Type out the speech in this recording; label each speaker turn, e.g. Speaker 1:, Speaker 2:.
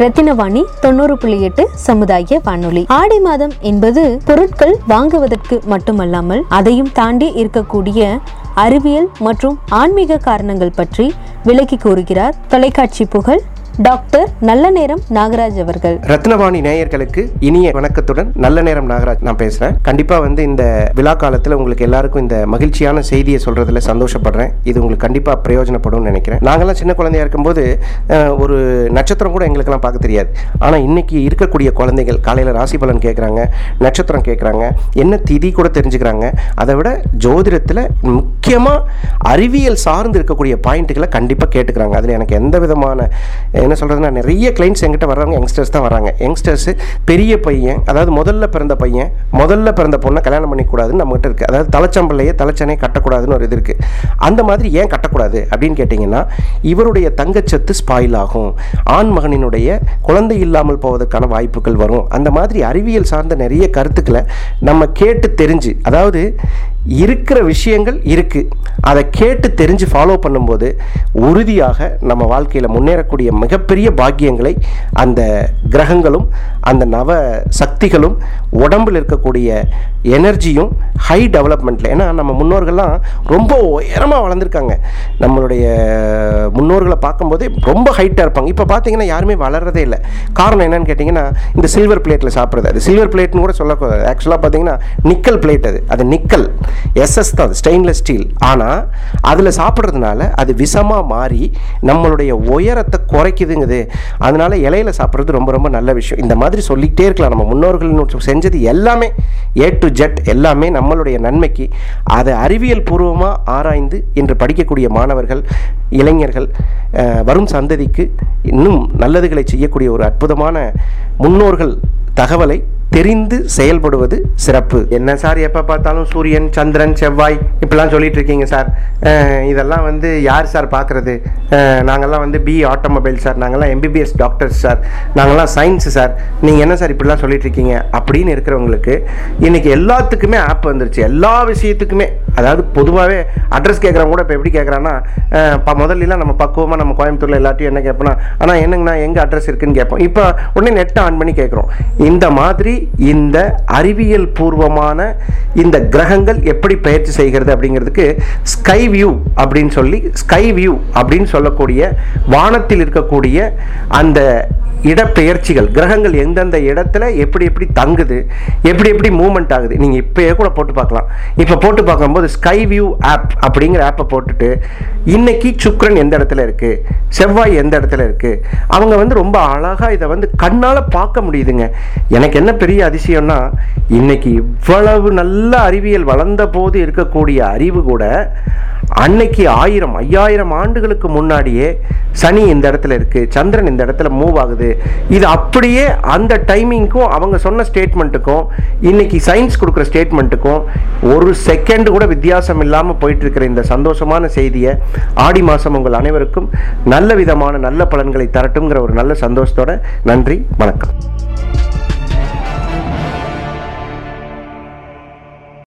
Speaker 1: ரத்தினவாணி தொண்ணூறு புள்ளி எட்டு சமுதாய வானொலி. ஆடி மாதம் என்பது பொருட்கள் வாங்குவதற்கு மட்டுமல்லாமல் அதையும் தாண்டி இருக்கக்கூடிய அறிவியல் மற்றும் ஆன்மீக காரணங்கள் பற்றி விளக்கி கூறுகிறார். தொலைக்காட்சி புகழ் டாக்டர் நல்ல நேரம் நாகராஜ் அவர்கள்.
Speaker 2: ரத்னவாணி நேயர்களுக்கு இனிய வணக்கத்துடன் நல்ல நேரம் நாகராஜ் நான் பேசுறேன். கண்டிப்பா வந்து இந்த விழா காலத்துல உங்களுக்கு எல்லாருக்கும் இந்த மகிழ்ச்சியான செய்தியை சொல்றதுல சந்தோஷப்படுறேன். இது உங்களுக்கு கண்டிப்பா பிரயோஜனப்படும்னு நினைக்கிறேன். நாங்கெல்லாம் சின்ன குழந்தையா இருக்கும்போது ஒரு நட்சத்திரம் கூட எங்களுக்கெல்லாம் பார்க்க தெரியாது. ஆனா இன்னைக்கு இருக்கக்கூடிய குழந்தைகள் காலையில ராசி பலன் கேட்குறாங்க நட்சத்திரம் கேட்குறாங்க என்ன திதி கூட தெரிஞ்சுக்கிறாங்க அதை விட ஜோதிடத்துல முக்கியமா அறிவியல் சார்ந்து இருக்கக்கூடிய பாயிண்ட்டுகளை கண்டிப்பா கேட்டுக்கிறாங்க. அதுல எனக்கு எந்த விதமான என்ன சொல்கிறதுனா நிறைய கிளைண்ட்ஸ் எங்கிட்ட வர்றவங்க யங்ஸ்டர்ஸ் தான் வராங்க. யங்ஸ்டர்ஸ் பெரிய பையன் அதாவது முதல்ல பிறந்த பையன் முதல்ல பிறந்த பொண்ணை கல்யாணம் பண்ணிக்கூடாதுன்னு நம்மகிட்ட இருக்குது அதாவது தலைச்சம்பள்ளையே தலைச்சனையே கட்டக்கூடாதுன்னு ஒரு இது இருக்குது அந்த மாதிரி ஏன் கட்டக்கூடாது அப்படின்னு கேட்டிங்கன்னா இவருடைய தங்கச்சத்து ஸ்பாயில் ஆகும். ஆண் மகனினுடைய குழந்தை இல்லாமல் போவதற்கான வாய்ப்புகள் வரும். அந்த மாதிரி அறிவியல் சார்ந்த நிறைய கருத்துக்களை நம்ம கேட்டு தெரிஞ்சு அதாவது இருக்கிற விஷயங்கள் இருக்குது அதை கேட்டு தெரிஞ்சு ஃபாலோ பண்ணும்போது உறுதியாக நம்ம வாழ்க்கையில் முன்னேறக்கூடிய மிகப்பெரிய பாக்கியங்களை அந்த கிரகங்களும் அந்த நவ சக்திகளும் உடம்பில் இருக்கக்கூடிய எனர்ஜியும் ஹை டெவலப்மெண்ட்டில் ஏன்னா நம்ம முன்னோர்கள்லாம் ரொம்ப உயரமாக வளர்ந்துருக்காங்க. நம்மளுடைய முன்னோர்களை பார்க்கும்போதே ரொம்ப ஹைட்டாக இருப்பாங்க. இப்போ பார்த்தீங்கன்னா யாருமே வளர்றதே இல்லை. காரணம் என்னன்னு கேட்டிங்கன்னா இந்த சில்வர் பிளேட்டில் சாப்பிட்றது. அது சில்வர் பிளேட்னு கூட சொல்லக்கூடாது. ஆக்சுவலாக பார்த்தீங்கன்னா நிக்கல் பிளேட் அது. அது நிக்கல் எஸ்எஸ் தான் அது ஸ்டெயின்லெஸ் ஸ்டீல் ஆனால் அதில் சாப்பிட்றதுனால அது விஷமாக மாறி நம்மளுடைய உயரத்தை குறைக்குதுங்குது. அதனால் இலையில சாப்பிட்றது ரொம்ப ரொம்ப நல்ல விஷயம். இந்த மாதிரி சொல்லிக்கிட்டே இருக்கலாம். நம்ம முன்னோர்கள் செஞ்சது எல்லாமே ஏ டு ஜெட் எல்லாமே நம்மளுடைய நன்மைக்கு. அதை அறிவியல் பூர்வமாக ஆராய்ந்து இன்று படிக்கக்கூடிய மாணவர்கள் இளைஞர்கள் வரும் சந்ததிக்கு இன்னும் நல்லதுகளை செய்யக்கூடிய ஒரு அற்புதமான முன்னோர்கள் தகவலை தெரிந்து செயல்படுவது சிறப்பு. என்ன சார் எப்போ பார்த்தாலும் சூரியன் சந்திரன் செவ்வாய் இப்படிலாம் சொல்லிட்டு இருக்கீங்க சார். இதெல்லாம் வந்து யார் சார் பார்க்குறது? நாங்கள்லாம் வந்து பி ஆட்டோமொபைல் சார். நாங்கள்லாம் எம்பிபிஎஸ் டாக்டர்ஸ் சார். நாங்கள்லாம் சயின்ஸு சார். நீங்கள் என்ன சார் இப்படிலாம் சொல்லிட்டு இருக்கீங்க? அப்படின்னு இருக்கிறவங்களுக்கு இன்னைக்கு எல்லாத்துக்குமே ஆப் வந்துருச்சு. எல்லா விஷயத்துக்குமே அதாவது பொதுவாகவே அட்ரஸ் கேட்குறவங்க கூட இப்போ எப்படி கேட்குறான்னா முதல்லாம் நம்ம பக்குவமாக நம்ம கோயம்புத்தூரில் எல்லாத்தையும் என்ன கேட்போம்னா ஆனால் என்னங்கண்ணா எங்கே அட்ரஸ் இருக்குன்னு கேட்போம். இப்போ உடனே நெட்டை ஆன் பண்ணி கேட்குறோம். இந்த மாதிரி இந்த அறிவியல் பூர்வமான இந்த கிரகங்கள் எப்படி பயிற்சி செய்கிறது அப்படிங்கிறதுக்கு ஸ்கை வியூ அப்படின்னு சொல்லி ஸ்கை வியூ அப்படின்னு சொல்லக்கூடிய வானத்தில் இருக்கக்கூடிய அந்த இடப்பெயர்ச்சிகள் கிரகங்கள் எந்தெந்த இடத்துல எப்படி எப்படி தங்குது எப்படி எப்படி மூமெண்ட் ஆகுது நீங்கள் இப்போயே கூட போட்டு பார்க்கலாம். இப்போ போட்டு பார்க்கும்போது ஸ்கை வியூ ஆப் அப்படிங்கிற ஆப்பை போட்டுட்டு இன்னைக்கு சுக்ரன் எந்த இடத்துல இருக்குது செவ்வாய் எந்த இடத்துல இருக்குது அவங்க வந்து ரொம்ப அழகாக இதை வந்து கண்ணால் பார்க்க முடியுதுங்க. எனக்கு என்ன பெரிய அதிசயம்னா இன்னைக்கு இவ்வளவு நல்ல அறிவியல் வளர்ந்த போது இருக்கக்கூடிய அறிவு கூட அன்னைக்கு ஆயிரம் ஐயாயிரம் ஆண்டுகளுக்கு முன்னாடியே சனி இந்த இடத்துல இருக்குது சந்திரன் இந்த இடத்துல மூவ் ஆகுது. இது அப்படியே அந்த டைமிங்க்கும் அவங்க சொன்ன ஸ்டேட்மெண்ட்டுக்கும் இன்னைக்கு சயின்ஸ் கொடுக்குற ஸ்டேட்மெண்ட்டுக்கும் ஒரு செகண்ட் கூட வித்தியாசம் இல்லாமல் போயிட்டுருக்கிற இந்த சந்தோஷமான செய்தியை ஆடி மாதம் உங்கள் அனைவருக்கும் நல்ல விதமான நல்ல பலன்களை தரட்டுங்கிற ஒரு நல்ல சந்தோஷத்தோட நன்றி வணக்கம்.